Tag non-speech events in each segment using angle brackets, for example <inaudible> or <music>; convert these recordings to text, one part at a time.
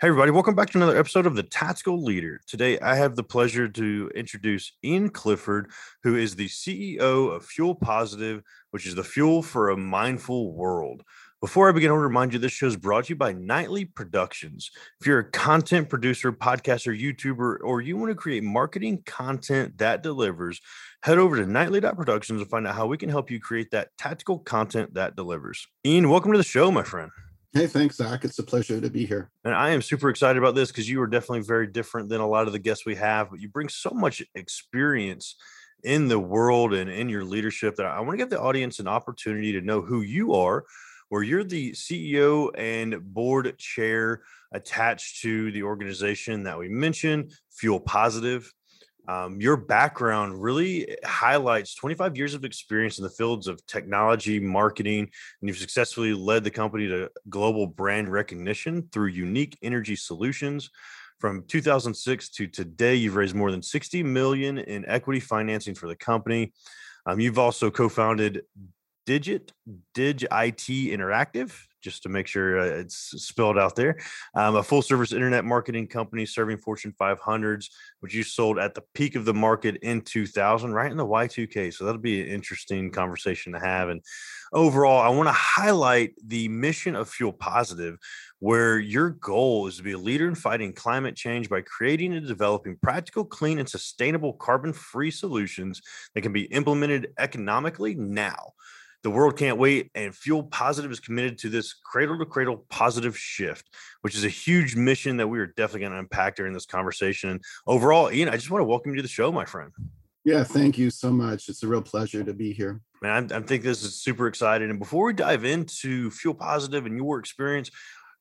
Hey, everybody, welcome back to another episode of The Tactical Leader. Today, I have the pleasure to introduce Ian Clifford, who is the CEO of Fuel Positive, which is the fuel for a mindful world. Before I begin, I want to remind you this show is brought to you by Nightly Productions. If you're a content producer, podcaster, YouTuber, or you want to create marketing content that delivers, head over to nightly.productions and find out how we can help you create that tactical content that delivers. Ian, welcome to the show, my friend. Hey, thanks, Zach. It's a pleasure to be here. And I am super excited about this because you are definitely very different than a lot of the guests we have, but you bring so much experience in the world and in your leadership that I want to give the audience an opportunity to know who you are, where you're the CEO and board chair attached to the organization that we mentioned, Fuel Positive. Um, your background really highlights 25 years of experience in the fields of technology, marketing, and you've successfully led the company to global brand recognition through unique energy solutions. From 2006 to today, you've raised more than 60 million in equity financing for the company. Um, you've also co-founded Digit, Dig IT Interactive, just to make sure uh, it's spelled out there. Um, a full service internet marketing company serving Fortune 500s, which you sold at the peak of the market in 2000, right in the Y2K. So that'll be an interesting conversation to have. And overall, I want to highlight the mission of Fuel Positive, where your goal is to be a leader in fighting climate change by creating and developing practical, clean, and sustainable carbon free solutions that can be implemented economically now. The world can't wait, and Fuel Positive is committed to this cradle to cradle positive shift, which is a huge mission that we are definitely going to unpack during this conversation. And overall, Ian, I just want to welcome you to the show, my friend. Yeah, thank you so much. It's a real pleasure to be here. Man, I, I think this is super exciting. And before we dive into Fuel Positive and your experience,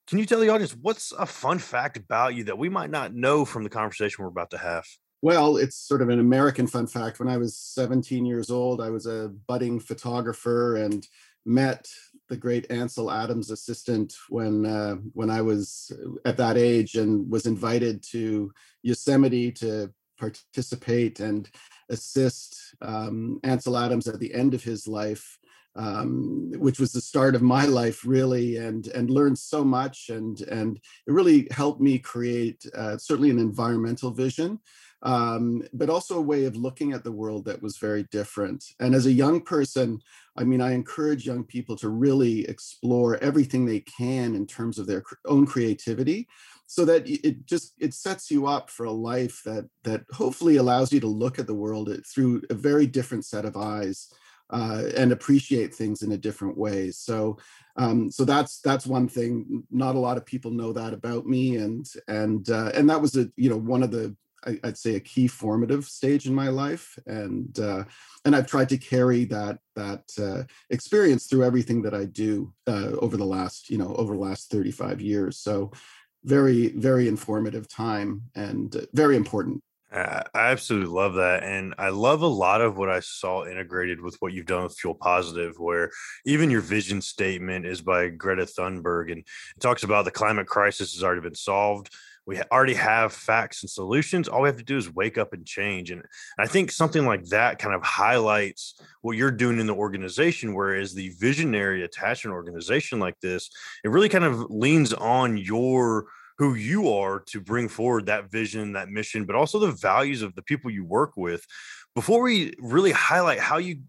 can you tell the audience what's a fun fact about you that we might not know from the conversation we're about to have? Well, it's sort of an American fun fact. When I was 17 years old, I was a budding photographer and met the great Ansel Adams assistant when uh, when I was at that age and was invited to Yosemite to participate and assist um, Ansel Adams at the end of his life, um, which was the start of my life really, and and learned so much and and it really helped me create uh, certainly an environmental vision um, but also a way of looking at the world that was very different. And as a young person, I mean, I encourage young people to really explore everything they can in terms of their own creativity so that it just it sets you up for a life that that hopefully allows you to look at the world through a very different set of eyes uh, and appreciate things in a different way. So, um, so that's that's one thing. Not a lot of people know that about me, and and uh, and that was a you know one of the I, would say a key formative stage in my life, and uh, and I've tried to carry that that uh, experience through everything that I do uh, over the last you know over the last thirty five years. So very very informative time and very important. I absolutely love that. And I love a lot of what I saw integrated with what you've done with Fuel Positive, where even your vision statement is by Greta Thunberg and it talks about the climate crisis has already been solved we already have facts and solutions all we have to do is wake up and change and i think something like that kind of highlights what you're doing in the organization whereas the visionary attachment organization like this it really kind of leans on your who you are to bring forward that vision that mission but also the values of the people you work with. Before we really highlight how you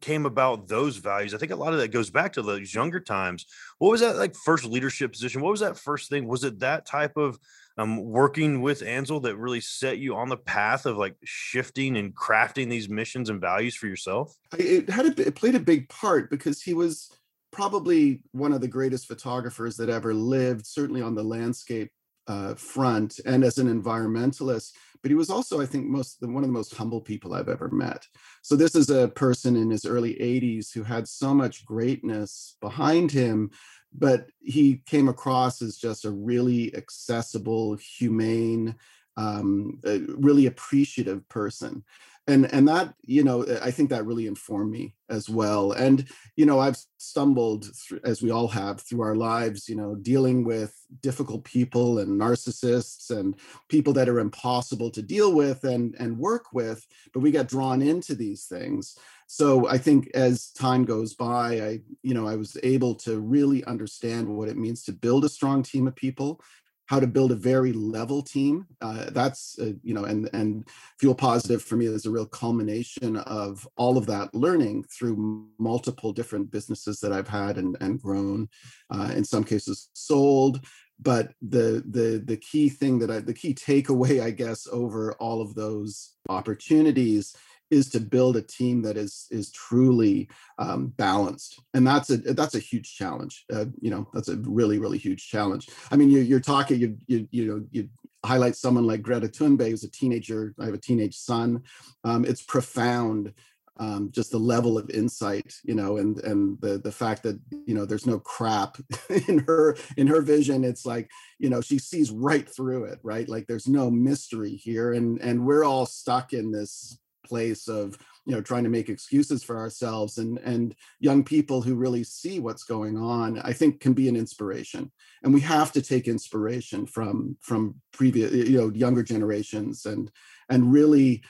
came about those values i think a lot of that goes back to those younger times. What was that like first leadership position? What was that first thing? Was it that type of um, working with Ansel that really set you on the path of like shifting and crafting these missions and values for yourself? It had a, it played a big part because he was probably one of the greatest photographers that ever lived, certainly on the landscape uh, front and as an environmentalist. But he was also, I think, most one of the most humble people I've ever met. So this is a person in his early 80s who had so much greatness behind him but he came across as just a really accessible, humane, um, really appreciative person and and that you know eh, i think that really informed me as well. And you know i've stumbled through, as we all have through our lives you know dealing with difficult people and narcissists and people that are impossible to deal with and and work with but we get drawn into these things. So i think as time goes by i you know i was able to really understand what it means to build a strong team of people how to build a very level team. Uh, that's uh, you know, and and fuel positive for me is a real culmination of all of that learning through multiple different businesses that I've had and and grown. Uh, in some cases, sold. But the the the key thing that I the key takeaway, I guess, over all of those opportunities is to build a team that is is truly um, balanced, and that's a that's a huge challenge. Uh, you know, that's a really really huge challenge. I mean, you, you're talking you you you know you highlight someone like Greta Thunberg, who's a teenager. I have a teenage son. Um, it's profound. Um, just the level of insight, you know, and and the the fact that you know there's no crap <laughs> in her in her vision. It's like you know she sees right through it, right? Like there's no mystery here, and and we're all stuck in this place of you know trying to make excuses for ourselves and and young people who really see what's going on i think can be an inspiration. And we have to take inspiration from from previous you know younger generations and and really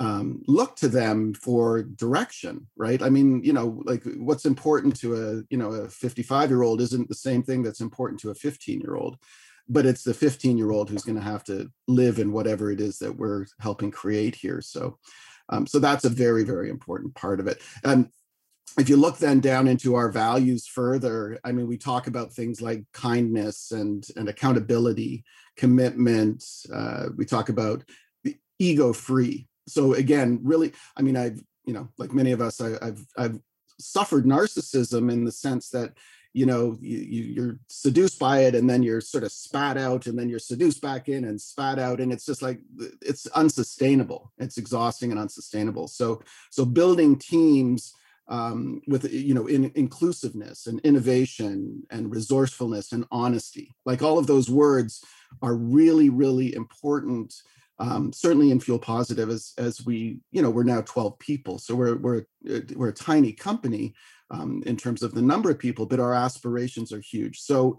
um, look to them for direction right? I mean you know like what's important to a you know a 55 year old isn't the same thing that's important to a 15 year old but it's the 15 year old who's going to have to live in whatever it is that we're helping create here. So um, so that's a very, very important part of it. And if you look then down into our values further, I mean, we talk about things like kindness and, and accountability, commitment. Uh, we talk about ego free. So again, really, I mean, I've, you know, like many of us, I, I've, I've suffered narcissism in the sense that you know you, you're seduced by it and then you're sort of spat out and then you're seduced back in and spat out and it's just like it's unsustainable. It's exhausting and unsustainable. So so building teams um, with you know in, inclusiveness and innovation and resourcefulness and honesty like all of those words are really really important um, certainly in fuel positive as as we you know we're now 12 people so we're we're we're a tiny company um, in terms of the number of people, but our aspirations are huge. So,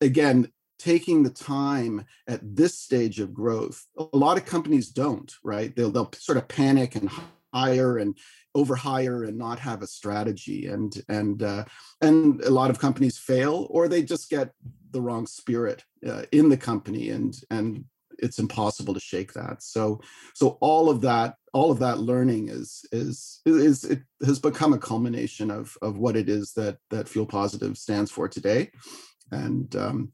again, taking the time at this stage of growth, a lot of companies don't, right? They'll, they'll sort of panic and hire and overhire and not have a strategy and and uh, and a lot of companies fail or they just get the wrong spirit uh, in the company and and it's impossible to shake that. So so all of that all of that learning is is is it has become a culmination of of what it is that that fuel positive stands for today. And um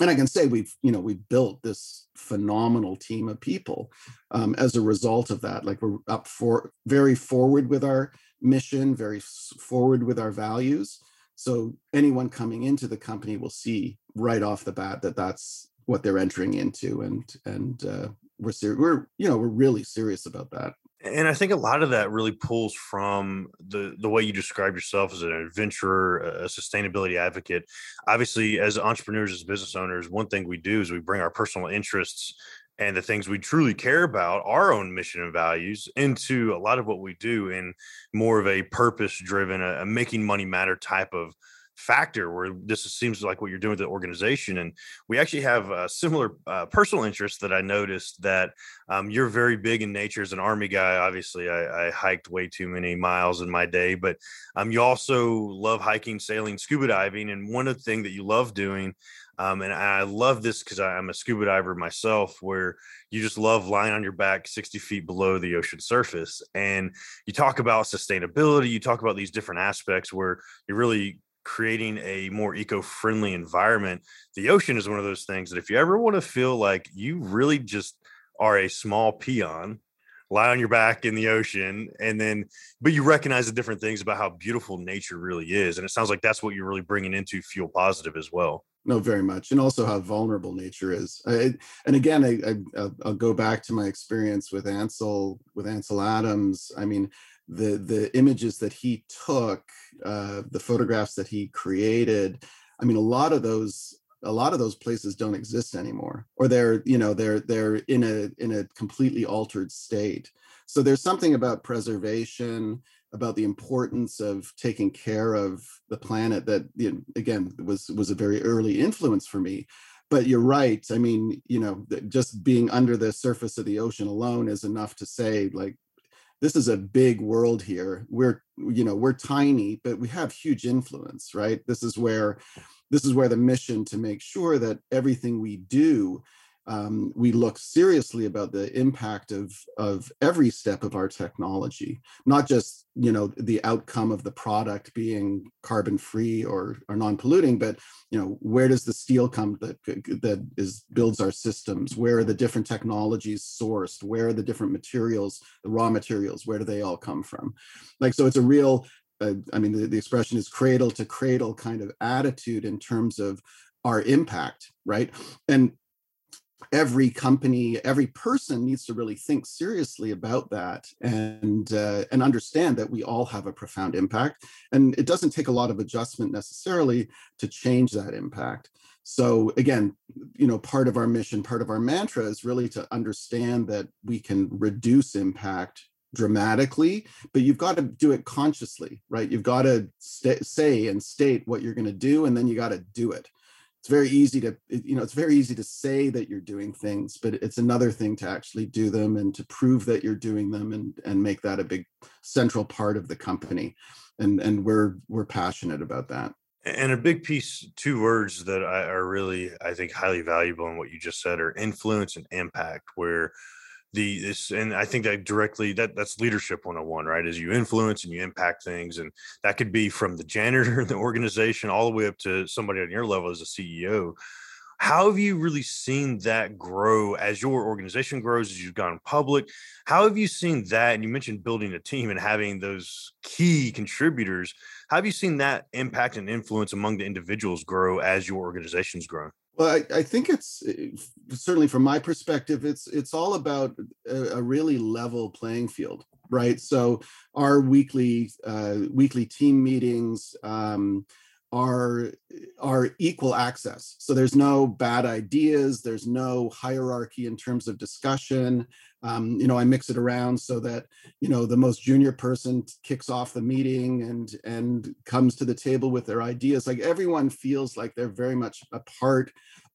and i can say we've you know we've built this phenomenal team of people um, as a result of that. Like we're up for very forward with our mission very forward with our values. So anyone coming into the company will see right off the bat that that's what they're entering into and and uh, we're ser- we're you know we're really serious about that. And i think a lot of that really pulls from the the way you describe yourself as an adventurer a sustainability advocate. Obviously as entrepreneurs as business owners one thing we do is we bring our personal interests and the things we truly care about our own mission and values into a lot of what we do in more of a purpose driven a, a making money matter type of factor where this seems like what you're doing with the organization and we actually have a similar uh, personal interest that i noticed that um, you're very big in nature as an army guy obviously I, I, hiked way too many miles in my day but um, you also love hiking sailing scuba diving and one of the things that you love doing um, and I love this because I'm a scuba diver myself, where you just love lying on your back 60 feet below the ocean surface. And you talk about sustainability, you talk about these different aspects where you're really creating a more eco-friendly environment the ocean is one of those things that if you ever want to feel like you really just are a small peon lie on your back in the ocean and then but you recognize the different things about how beautiful nature really is and it sounds like that's what you're really bringing into fuel positive as well. No very much and also how vulnerable nature is. I, and again I, I i'll go back to my experience with ansel with ansel adams. I mean the the images that he took, uh, the photographs that he created. I mean, a lot of those a lot of those places don't exist anymore or they're you know they're they're in a in a completely altered state so there's something about preservation about the importance of taking care of the planet that you know, again was was a very early influence for me but you're right i mean you know just being under the surface of the ocean alone is enough to say like this is a big world here. We're you know we're tiny but we have huge influence right? This is where this is where the mission to make sure that everything we do um, we look seriously about the impact of of every step of our technology, not just you know the outcome of the product being carbon free or or non polluting, but you know where does the steel come that that is builds our systems? Where are the different technologies sourced? Where are the different materials, the raw materials? Where do they all come from? Like so, it's a real uh, I mean, the, the expression is cradle to cradle kind of attitude in terms of our impact, right? And every company, every person needs to really think seriously about that and uh, and understand that we all have a profound impact. And it doesn't take a lot of adjustment necessarily to change that impact. So again, you know, part of our mission, part of our mantra is really to understand that we can reduce impact dramatically, but you've got to do it consciously, right? You've got to st- say and state what you're going to do, and then you got to do it it's very easy to you know it's very easy to say that you're doing things but it's another thing to actually do them and to prove that you're doing them and and make that a big central part of the company. And and we're we're passionate about that. And a big piece two words that I are really i think highly valuable in what you just said are influence and impact where the this and i think that directly that that's leadership 101 right? As you influence and you impact things and that could be from the janitor in <laughs> the organization all the way up to somebody on your level as a ceo how have you really seen that grow as your organization grows as you've gone public? How have you seen that and you mentioned building a team and having those key contributors. How have you seen that impact and influence among the individuals grow as your organization's grown well, I, I, think it's eh, certainly from my perspective, it's it's all about a, a really level playing field, right? So our weekly uh, weekly team meetings um, are are equal access. So there's no bad ideas, there's no hierarchy in terms of discussion um, you know i mix it around so that you know the most junior person kicks off the meeting and and comes to the table with their ideas. Like everyone feels like they're very much a part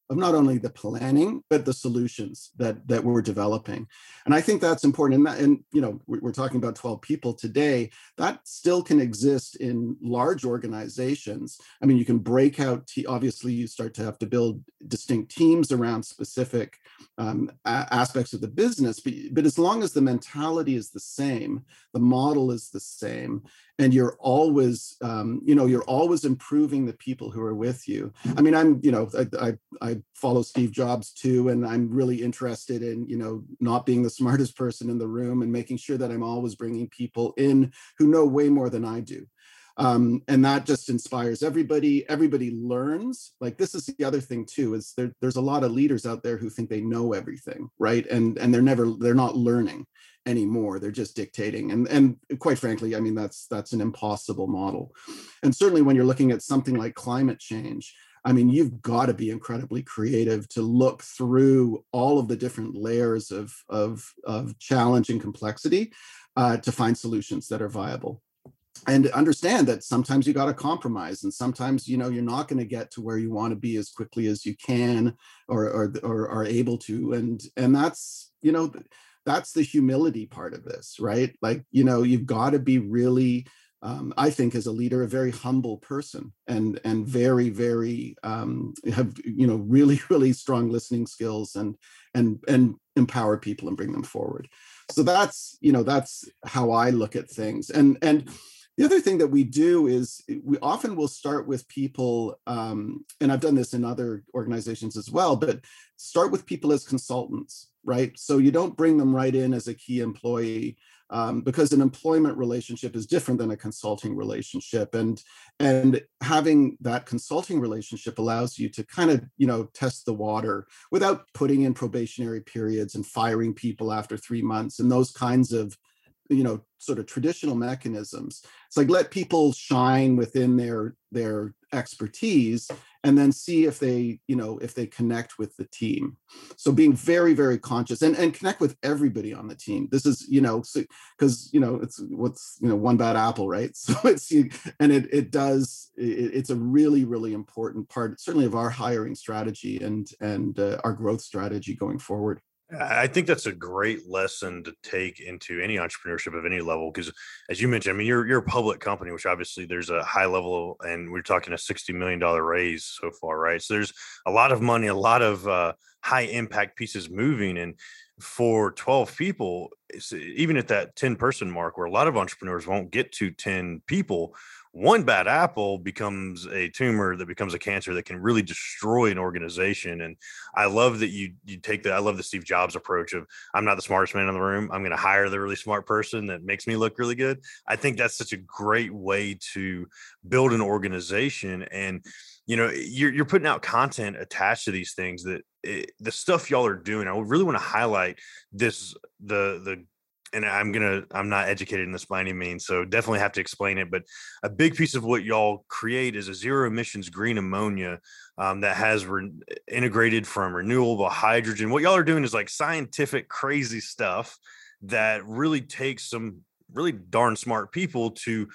of not only the planning but the solutions that that we're developing. And i think that's important and that and you know we're talking about 12 people today. That still can exist in large organizations. I mean you can break out obviously you start to have to build distinct teams around specific um, a- aspects of the business but, but as long as the mentality is the same the model is the same and you're always um, you know you're always improving the people who are with you. I mean i'm you know I, I, I follow steve jobs too and i'm really interested in you know not being the <laughs> smartest person in the room and making sure that i'm always bringing people in who know way more than i do. Um, and that just inspires everybody. Everybody learns. Like this is the other thing too is there, there's a lot of leaders out there who think they know everything right? And and they're never they're not learning anymore. They're just dictating. And and quite frankly i mean that's that's an impossible model. And certainly when you're looking at something like climate change I mean, you've got to be incredibly creative to look through all of the different layers of, of, of challenge and complexity uh, to find solutions that are viable. And understand that sometimes you got to compromise and sometimes you know you're not going to get to where you want to be as quickly as you can or, or or are able to and and that's you know that's the humility part of this right? Like you know you've got to be really um, I think as a leader, a very humble person and and very very um, have you know really <laughs> really strong listening skills and and and empower people and bring them forward. So that's you know that's how I look at things and and the other thing that we do is we often will start with people, um, and I've done this in other organizations as well, but start with people as consultants, right? So you don't bring them right in as a key employee um, because an employment relationship is different than a consulting relationship, and and having that consulting relationship allows you to kind of you know test the water without putting in probationary periods and firing people after three months and those kinds of you know sort of traditional mechanisms. It's like let people shine within their their expertise and then see if they you know if they connect with the team. So being very very conscious and and connect with everybody on the team. This is you know because you know it's what's you know one bad apple right? <laughs> So it's and it it does it, it's a really really important part certainly of our hiring strategy and and uh, our growth strategy going forward I think that's a great lesson to take into any entrepreneurship of any level because, as you mentioned, I mean, you're you're a public company, which obviously there's a high level, and we're talking a sixty million dollar raise so far, right? So there's a lot of money, a lot of uh, high impact pieces moving, and for 12 people even at that 10 person mark where a lot of entrepreneurs won't get to 10 people one bad apple becomes a tumor that becomes a cancer that can really destroy an organization and i love that you you take the i love the steve jobs approach of i'm not the smartest man in the room. I'm going to hire the really smart person that makes me look really good. I think that's such a great way to build an organization and you know you're, you're putting out content attached to these things that it, the stuff y'all are doing i really want to highlight this the the and i'm gonna i'm not educated in this by any means so definitely have to explain it but a big piece of what y'all create is a zero emissions green ammonia um, that has re- integrated from renewable hydrogen. What y'all are doing is like scientific crazy stuff that really takes some really darn smart people to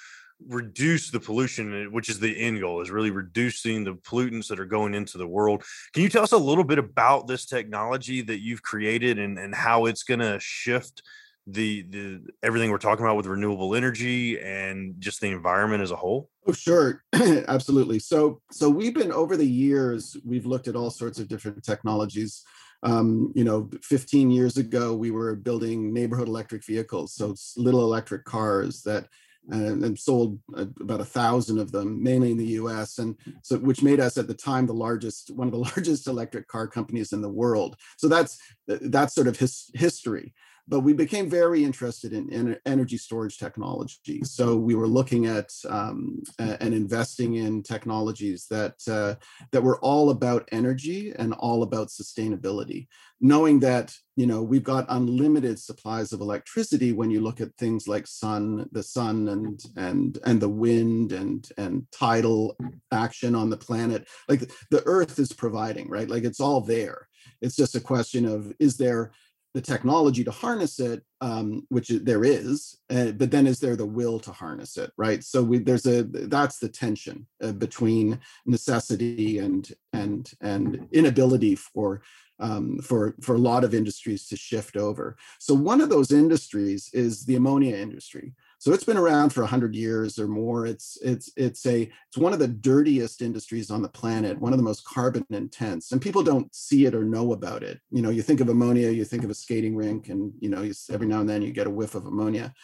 reduce the pollution eh, which is the end goal is really reducing the pollutants that are going into the world. Can you tell us a little bit about this technology that you've created and, and how it's going to shift the the everything we're talking about with renewable energy and just the environment as a whole oh sure <clears throat> absolutely so so we've been over the years we've looked at all sorts of different technologies um, you know 15 years ago we were building neighborhood electric vehicles so little electric cars that and, and sold about a thousand of them, mainly in the U.S. and so which made us at the time the largest, one of the <laughs> largest electric car companies in the world. So that's that's sort of his history but we became very interested in, in energy storage technology. So we were looking at um, and investing in technologies that uh, that were all about energy and all about sustainability, knowing that you know we've got unlimited supplies of electricity when you look at things like sun, the sun, and and and the wind and and tidal action on the planet. Like the Earth is providing, right? Like it's all there. It's just a question of is there the technology to harness it, um, which there is, uh, but then is there the will to harness it, right? So we, there's a that's the tension uh, between necessity and and and inability for um, for for a lot of industries to shift over. So one of those industries is the ammonia industry. So it's been around for 100 years or more. It's it's it's a it's one of the dirtiest industries on the planet, one of the most carbon intense, and people don't see it or know about it. You know, you think of ammonia, you think of a skating rink, and you know, you, every now and then you get a whiff of ammonia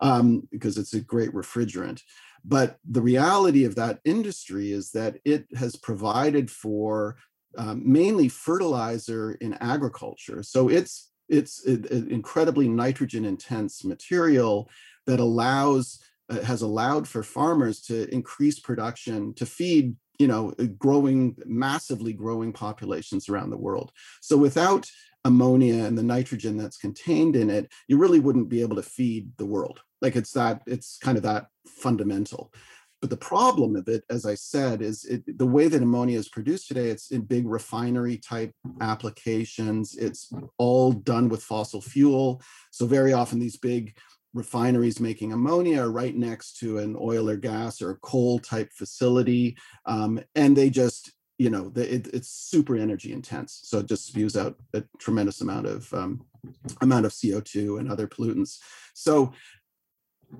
um, because it's a great refrigerant. But the reality of that industry is that it has provided for um, mainly fertilizer in agriculture. So it's it's an incredibly nitrogen intense material that allows uh, has allowed for farmers to increase production to feed you know growing massively growing populations around the world. So without ammonia and the nitrogen that's contained in it you really wouldn't be able to feed the world. Like it's that it's kind of that fundamental. But the problem of it as i said is it, the way that ammonia is produced today it's in big refinery type applications. It's all done with fossil fuel. So very often these big refineries making ammonia are right next to an oil or gas or coal type facility. Um, and they just, you know, the, it, it's super energy intense. So it just spews out a tremendous amount of um, amount of CO2 and other pollutants. So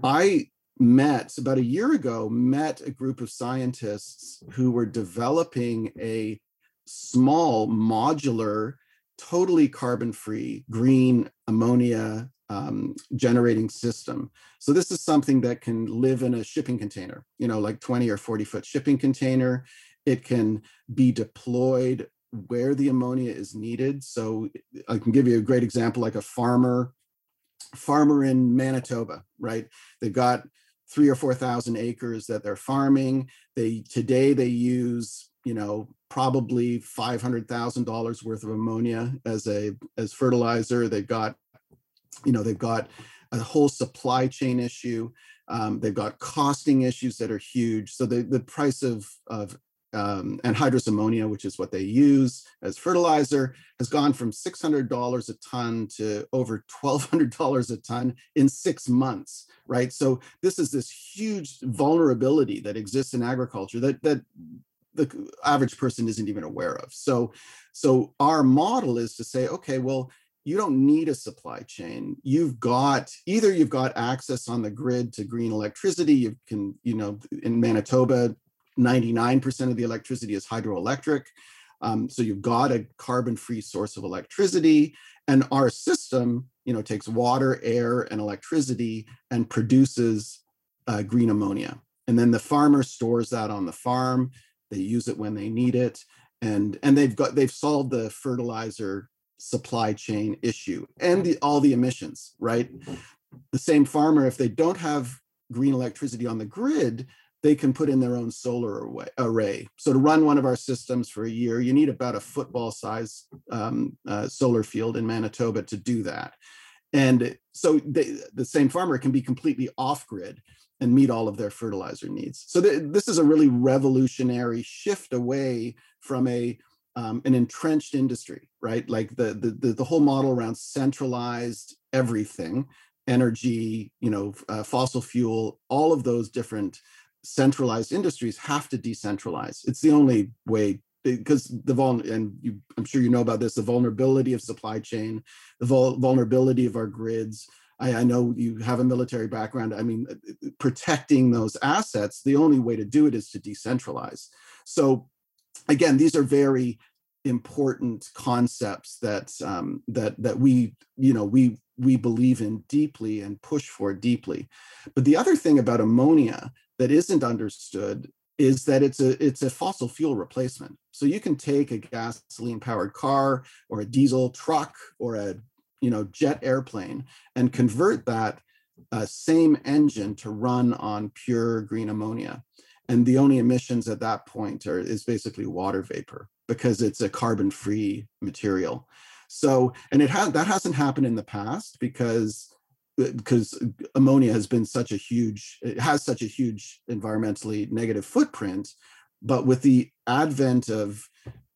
I met about a year ago, met a group of scientists who were developing a small modular totally carbon free green ammonia um, generating system. So this is something that can live in a shipping container, you know, like 20 or 40 foot shipping container. It can be deployed where the ammonia is needed. So I can give you a great example, like a farmer, farmer in Manitoba, right? They've got three or 4,000 acres that they're farming. They today they use, you know, probably $500,000 worth of ammonia as a as fertilizer. They've got you know they've got a whole supply chain issue. Um, they've got costing issues that are huge. So the, the price of, of um, anhydrous ammonia, which is what they use as fertilizer, has gone from $600 a ton to over $1,200 a ton in six months, right? So this is this huge vulnerability that exists in agriculture that, that the average person isn't even aware of. So, so our model is to say, okay, well, you don't need a supply chain. You've got either you've got access on the grid to green electricity. You can, you know, in Manitoba, 99% of the electricity is hydroelectric. Um, so you've got a carbon-free source of electricity. And our system, you know, takes water, air, and electricity and produces uh, green ammonia. And then the farmer stores that on the farm. They use it when they need it. And, and they've got they've solved the fertilizer supply chain issue and the, all the emissions, right? The same farmer, if they don't have green electricity on the grid, they can put in their own solar array. So to run one of our systems for a year, you need about a football size um, uh, solar field in Manitoba to do that. And so they, the same farmer can be completely off grid and meet all of their fertilizer needs. So th- this is a really revolutionary shift away from a um, an entrenched industry, right? Like the, the the whole model around centralized everything, energy, you know, uh, fossil fuel, all of those different centralized industries have to decentralize. It's the only way because the vul and you, I'm sure you know about this, the vulnerability of supply chain, the vul vulnerability of our grids. I, I, know you have a military background. I mean, uh, uh, protecting those assets, the only way to do it is to decentralize. So again, these are very important concepts that um, that that we you know we we believe in deeply and push for deeply. But the other thing about ammonia that isn't understood is that it's a it's a fossil fuel replacement. So you can take a gasoline powered car or a diesel truck or a you know jet airplane and convert that uh, same engine to run on pure green ammonia. And the only emissions at that point are is basically water vapor because it's a carbon free material. So and it has that hasn't happened in the past because because ammonia has been such a huge it has such a huge environmentally negative footprint but with the advent of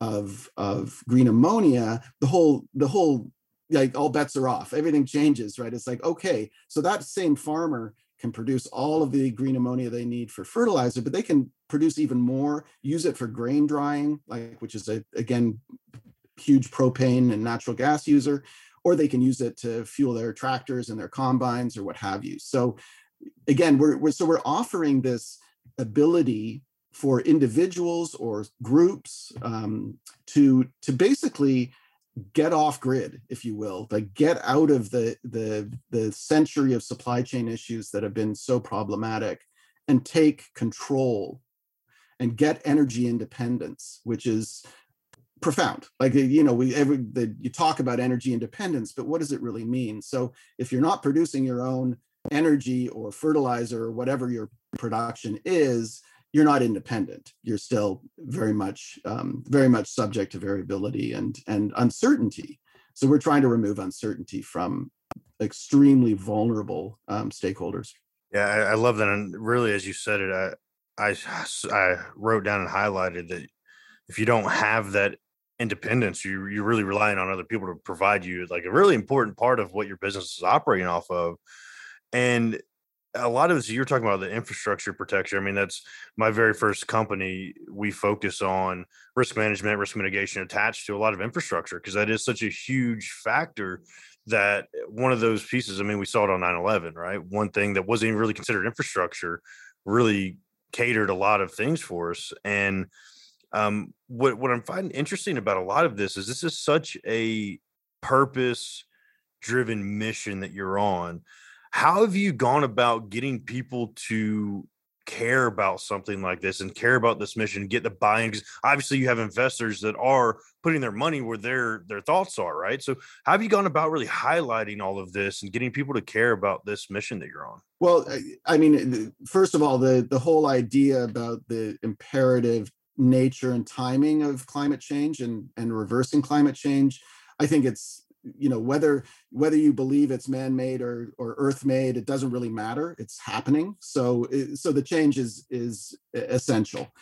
of of green ammonia the whole the whole like all bets are off everything changes right it's like okay so that same farmer can produce all of the green ammonia they need for fertilizer but they can produce even more use it for grain drying like which is a again huge propane and natural gas user or they can use it to fuel their tractors and their combines or what have you. So again, we're, we're so we're offering this ability for individuals or groups um, to to basically get off grid, if you will, like get out of the the the century of supply chain issues that have been so problematic, and take control and get energy independence, which is profound. Like you know we every the, you talk about energy independence but what does it really mean? So if you're not producing your own energy or fertilizer or whatever your production is you're not independent. You're still very much um, very much subject to variability and and uncertainty. So we're trying to remove uncertainty from extremely vulnerable um, stakeholders. Yeah I, I love that and really as you said it I, I i wrote down and highlighted that if you don't have that independence you you're really relying on other people to provide you like a really important part of what your business is operating off of. And a lot of this you're talking about the infrastructure protection i mean that's my very first company we focus on risk management risk mitigation attached to a lot of infrastructure because that is such a huge factor that one of those pieces i mean we saw it on 9-11 right one thing that wasn't even really considered infrastructure really catered a lot of things for us and um, what what I'm finding interesting about a lot of this is this is such a purpose driven mission that you're on. How have you gone about getting people to care about something like this and care about this mission, get the buy-in? Because obviously you have investors that are putting their money where their their thoughts are, right? So how have you gone about really highlighting all of this and getting people to care about this mission that you're on? Well, I mean, first of all, the the whole idea about the imperative nature and timing of climate change and, and reversing climate change, I think it's you know whether whether you believe it's man-made or or earth-made it doesn't really matter it's happening so so the change is is essential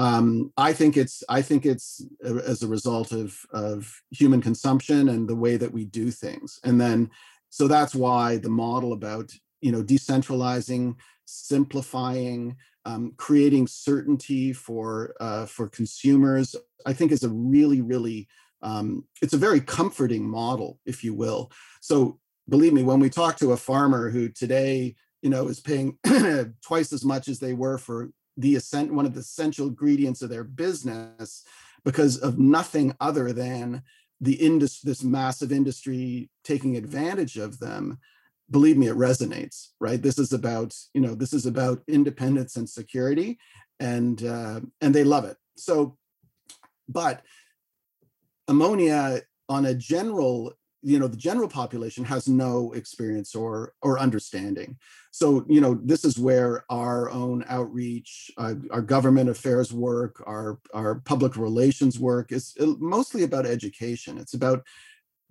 um, I think it's I think it's as a result of of human consumption and the way that we do things. And then so that's why the model about you know decentralizing, simplifying, um, creating certainty for uh, for consumers, I think is a really really um, it's a very comforting model, if you will. So believe me, when we talk to a farmer who today you know is paying <clears throat> twice as much as they were for the ascent one of the essential ingredients of their business because of nothing other than the industry this massive industry taking advantage of them believe me it resonates right this is about you know this is about independence and security and uh, and they love it so but ammonia on a general you know the general population has no experience or or understanding. So you know this is where our own outreach uh, our government affairs work our our public relations work is uh, mostly about education. It's about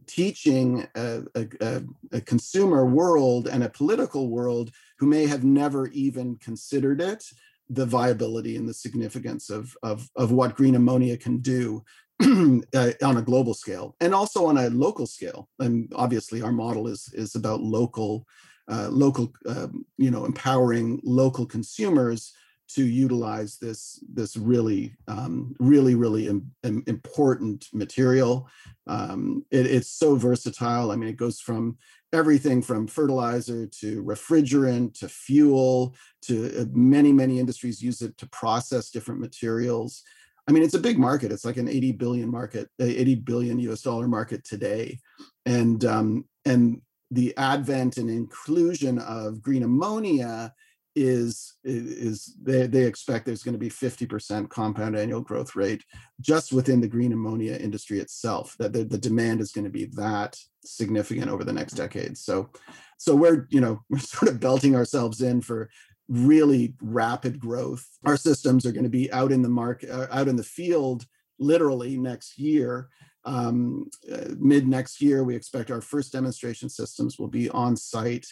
teaching a, a, a, consumer world and a political world who may have never even considered it the viability and the significance of, of, of what green ammonia can do <clears throat> uh, on a global scale and also on a local scale. And obviously, our model is is about local, uh, local, um, you know, empowering local consumers to utilize this this really um, really really Im- important material. Um, it, it's so versatile. I mean, it goes from everything from fertilizer to refrigerant to fuel to uh, many many industries use it to process different materials I mean, it's a big market. It's like an 80 billion market, 80 billion US dollar market today. And um, and the advent and inclusion of green ammonia is is they, they expect there's going to be 50% compound annual growth rate just within the green ammonia industry itself that the, the demand is going to be that significant over the next decade so so we're you know <laughs> we're sort of belting ourselves in for really rapid growth. Our systems are going to be out in the market, uh, out in the field, literally next year. Um, uh, mid next year, we expect our first demonstration systems will be on site,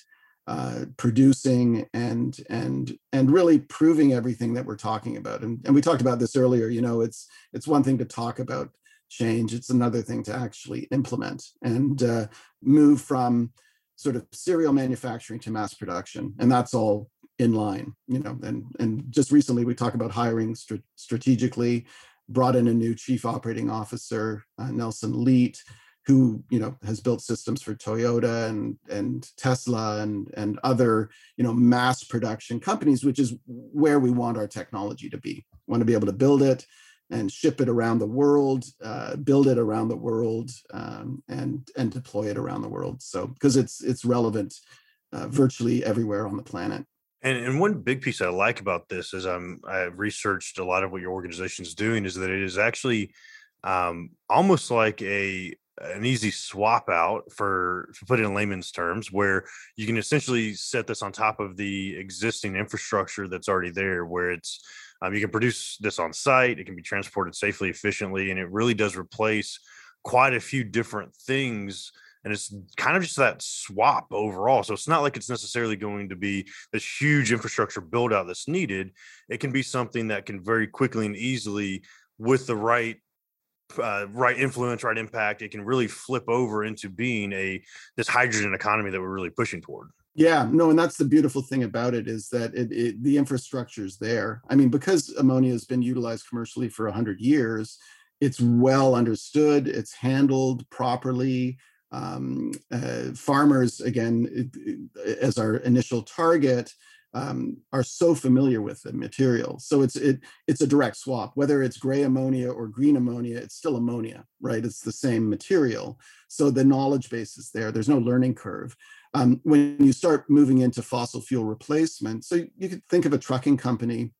uh, producing and and and really proving everything that we're talking about. And, and we talked about this earlier. You know, it's it's one thing to talk about change; it's another thing to actually implement and uh, move from sort of serial manufacturing to mass production. And that's all in line you know and and just recently we talked about hiring st- strategically brought in a new chief operating officer uh, nelson leet who you know has built systems for toyota and and tesla and and other you know mass production companies which is where we want our technology to be. We want to be able to build it and ship it around the world uh, build it around the world um, and and deploy it around the world. So because it's it's relevant uh, virtually everywhere on the planet and, and one big piece I like about this is I'm I've researched a lot of what your organization is doing is that it is actually um, almost like a an easy swap out for to put in layman's terms where you can essentially set this on top of the existing infrastructure that's already there where it's um, you can produce this on site it can be transported safely efficiently and it really does replace quite a few different things and it's kind of just that swap overall. So it's not like it's necessarily going to be this huge infrastructure build out that's needed. It can be something that can very quickly and easily, with the right uh, right influence, right impact, it can really flip over into being a this hydrogen economy that we're really pushing toward. Yeah, no, and that's the beautiful thing about it is that it, it the infrastructure is there. I mean, because ammonia has been utilized commercially for hundred years, it's well understood, it's handled properly um, uh, farmers, again, as our initial target, um, are so familiar with the material. So it's it it's a direct swap. Whether it's gray ammonia or green ammonia, it's still ammonia, right? It's the same material. So the knowledge base is there. There's no learning curve. Um, when you start moving into fossil fuel replacement, so you could think of a trucking company.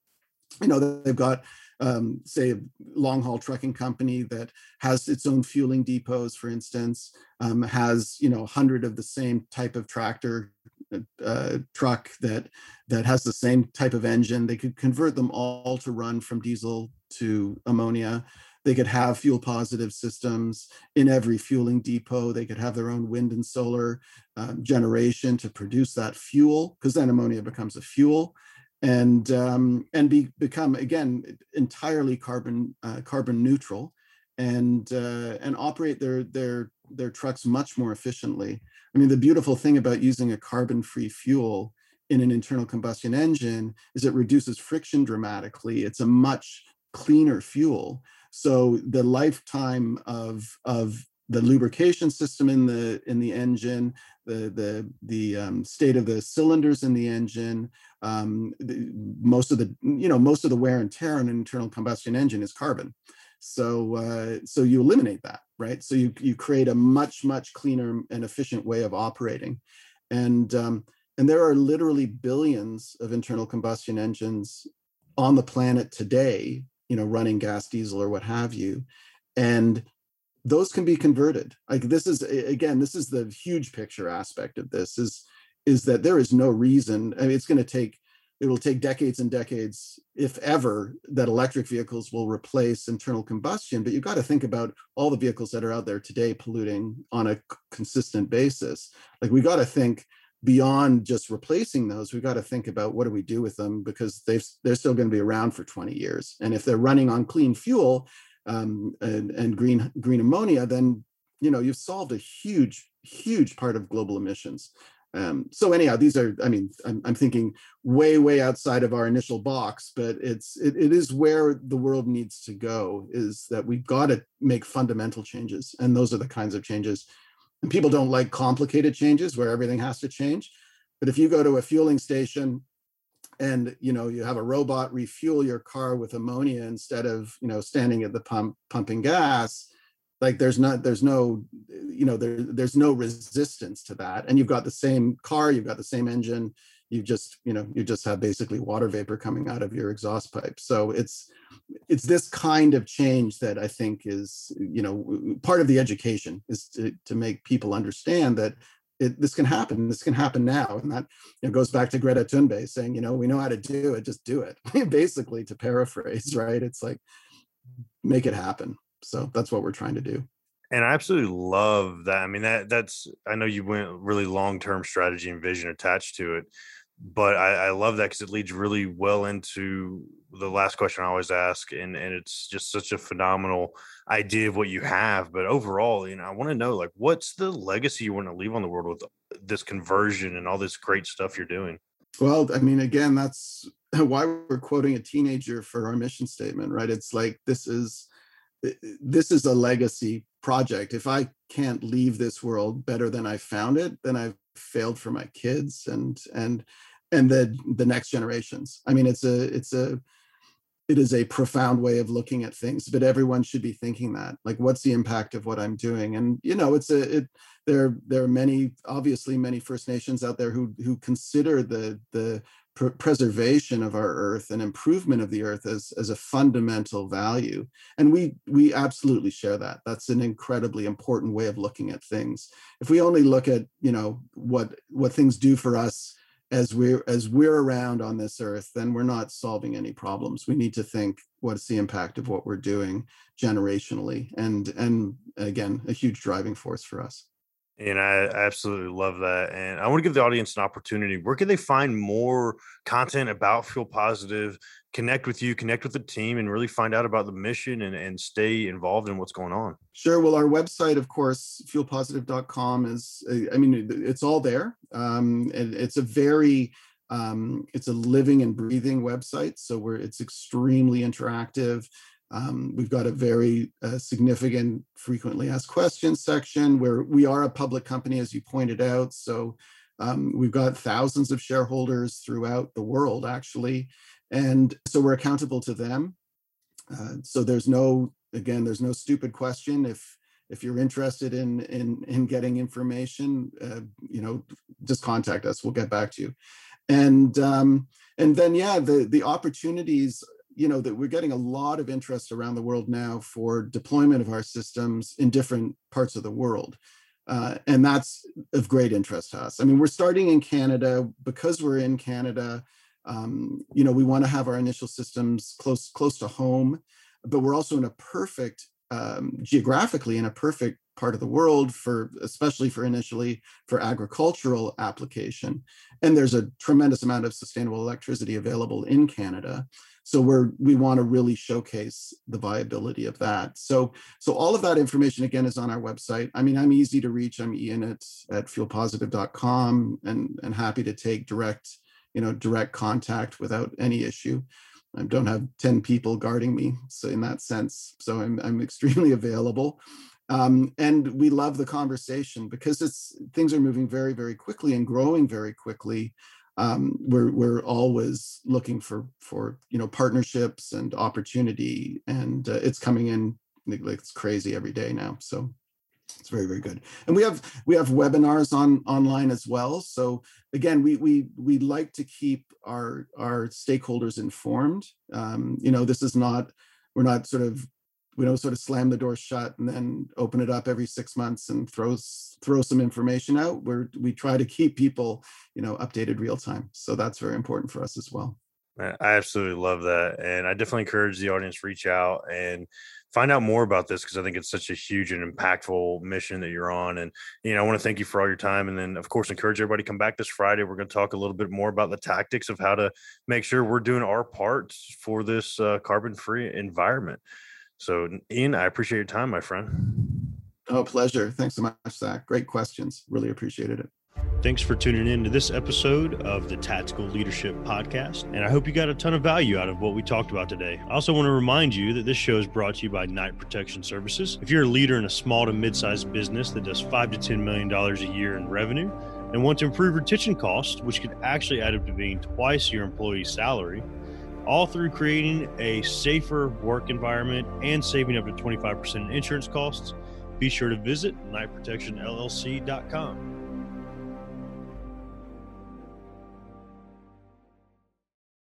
You know they've got um, say a long haul trucking company that has its own fueling depots, for instance, um, has you know hundred of the same type of tractor uh, uh, truck that that has the same type of engine. They could convert them all to run from diesel to ammonia. they could have fuel positive systems in every fueling depot. They could have their own wind and solar um, generation to produce that fuel, because then ammonia becomes a fuel, and um, and be, become again entirely carbon uh, carbon neutral, and uh, and operate their their their trucks much more efficiently. I mean, the beautiful thing about using a carbon free fuel in an internal combustion engine is it reduces friction dramatically. It's a much cleaner fuel. So the lifetime of of the lubrication system in the in the engine, the the the um, state of the cylinders in the engine, um, the, most of the you know most of the wear and tear on an internal combustion engine is carbon. So uh, so you eliminate that, right? So you you create a much much cleaner and efficient way of operating, and um, and there are literally billions of internal combustion engines on the planet today you know running gas diesel or what have you and those can be converted like this is again this is the huge picture aspect of this is is that there is no reason I mean, it's going to take it will take decades and decades if ever that electric vehicles will replace internal combustion but you've got to think about all the vehicles that are out there today polluting on a consistent basis like we got to think beyond just replacing those, we've got to think about what do we do with them because they've, they're still going to be around for 20 years. And if they're running on clean fuel um, and, and green green ammonia, then you know you've solved a huge huge part of global emissions. Um, so anyhow, these are, I mean, I'm, I'm, thinking way, way outside of our initial box, but it's, it, it is where the world needs to go is that we've got to make fundamental changes. And those are the kinds of changes and people don't like complicated changes where everything has to change. But if you go to a fueling station and you know you have a robot refuel your car with ammonia instead of you know standing at the pump pumping gas, like there's not there's no you know there there's no resistance to that. And you've got the same car, you've got the same engine, you just you know you just have basically water vapor coming out of your exhaust pipe so it's it's this kind of change that i think is you know part of the education is to, to make people understand that it, this can happen this can happen now and that you know, goes back to greta thunberg saying you know we know how to do it just do it. <laughs> Basically to paraphrase right it's like make it happen. So that's what we're trying to do. And I absolutely love that. I mean, that that's I know you went really long term strategy and vision attached to it, but I, I love that because it leads really well into the last question I always ask, and and it's just such a phenomenal idea of what you have. But overall, you know, I want to know like what's the legacy you want to leave on the world with uh, this conversion and all this great stuff you're doing. Well, I mean, again, that's <laughs> why we're quoting a teenager for our mission statement, right? It's like this is uh, this is a legacy project. If I can't leave this world better than I found it, then I've failed for my kids and and and the the next generations i mean it's a it's a it is a profound way of looking at things but everyone should be thinking that like what's the impact of what i'm doing? And you know it's a it there there are many obviously many first nations out there who who consider the the pr- preservation of our earth and improvement of the earth as as a fundamental value. And we we absolutely share that. That's an incredibly important way of looking at things. If we only look at you know what what things do for us as we're as we're around on this earth then we're not solving any problems. We need to think what's the impact of what we're doing generationally? And and again a huge driving force for us and I absolutely love that. And I want to give the audience an opportunity. Where can they find more content about Fuel Positive, connect with you, connect with the team, and really find out about the mission and, and stay involved in what's going on? Sure. Well, our website, of course, fuelpositive.com is, uh, I mean, it's all there. Um, and it's a very, um, it's a living and breathing website. So we're, it's extremely interactive. Um, we've got a very uh, significant frequently asked questions section where we are a public company, as you pointed out. So um, we've got thousands of shareholders throughout the world, actually. And so we're accountable to them. Uh, so there's no, again, there's no stupid question. If if you're interested in in in getting information, uh, you know, just contact us. We'll get back to you. And um, and then yeah, the the opportunities you know that we're getting a lot of interest around the world now for deployment of our systems in different parts of the world uh, and that's of great interest to us. I mean we're starting in canada. Because we're in canada um, you know we want to have our initial systems close close to home but we're also in a perfect um, geographically in a perfect part of the world for especially for initially for agricultural application. And there's a tremendous amount of sustainable electricity available in canada so we're we want to really showcase the viability of that so so all of that information again is on our website i mean i'm easy to reach i'm ian at, at fuelpositive.com and and happy to take direct you know direct contact without any issue I don't have 10 people guarding me. So in that sense, so I'm, I'm extremely <laughs> available. Um, and we love the conversation because it's things are moving very, very quickly and growing very quickly. Um, we're we're always looking for for you know partnerships and opportunity, and uh, it's coming in like it's crazy every day now. So it's very very good and we have we have webinars on online as well so again we we we like to keep our our stakeholders informed um, you know this is not we're not sort of we don't sort of slam the door shut and then open it up every six months and throw throw some information out where we try to keep people you know updated real time so that's very important for us as well I absolutely love that. And I definitely encourage the audience reach out and find out more about this because I think it's such a huge and impactful mission that you're on. And, you know, I want to thank you for all your time. And then, of course, encourage everybody to come back this Friday. We're going to talk a little bit more about the tactics of how to make sure we're doing our part for this uh, carbon free environment. So, Ian, I appreciate your time, my friend. Oh, pleasure. Thanks so much, Zach. Great questions. Really appreciated it. Thanks for tuning in to this episode of the Tactical Leadership Podcast. And I hope you got a ton of value out of what we talked about today. I also want to remind you that this show is brought to you by Knight Protection Services. If you're a leader in a small to mid sized business that does five to $10 million a year in revenue and want to improve retention costs, which could actually add up to being twice your employee's salary, all through creating a safer work environment and saving up to 25% in insurance costs, be sure to visit knightprotectionllc.com.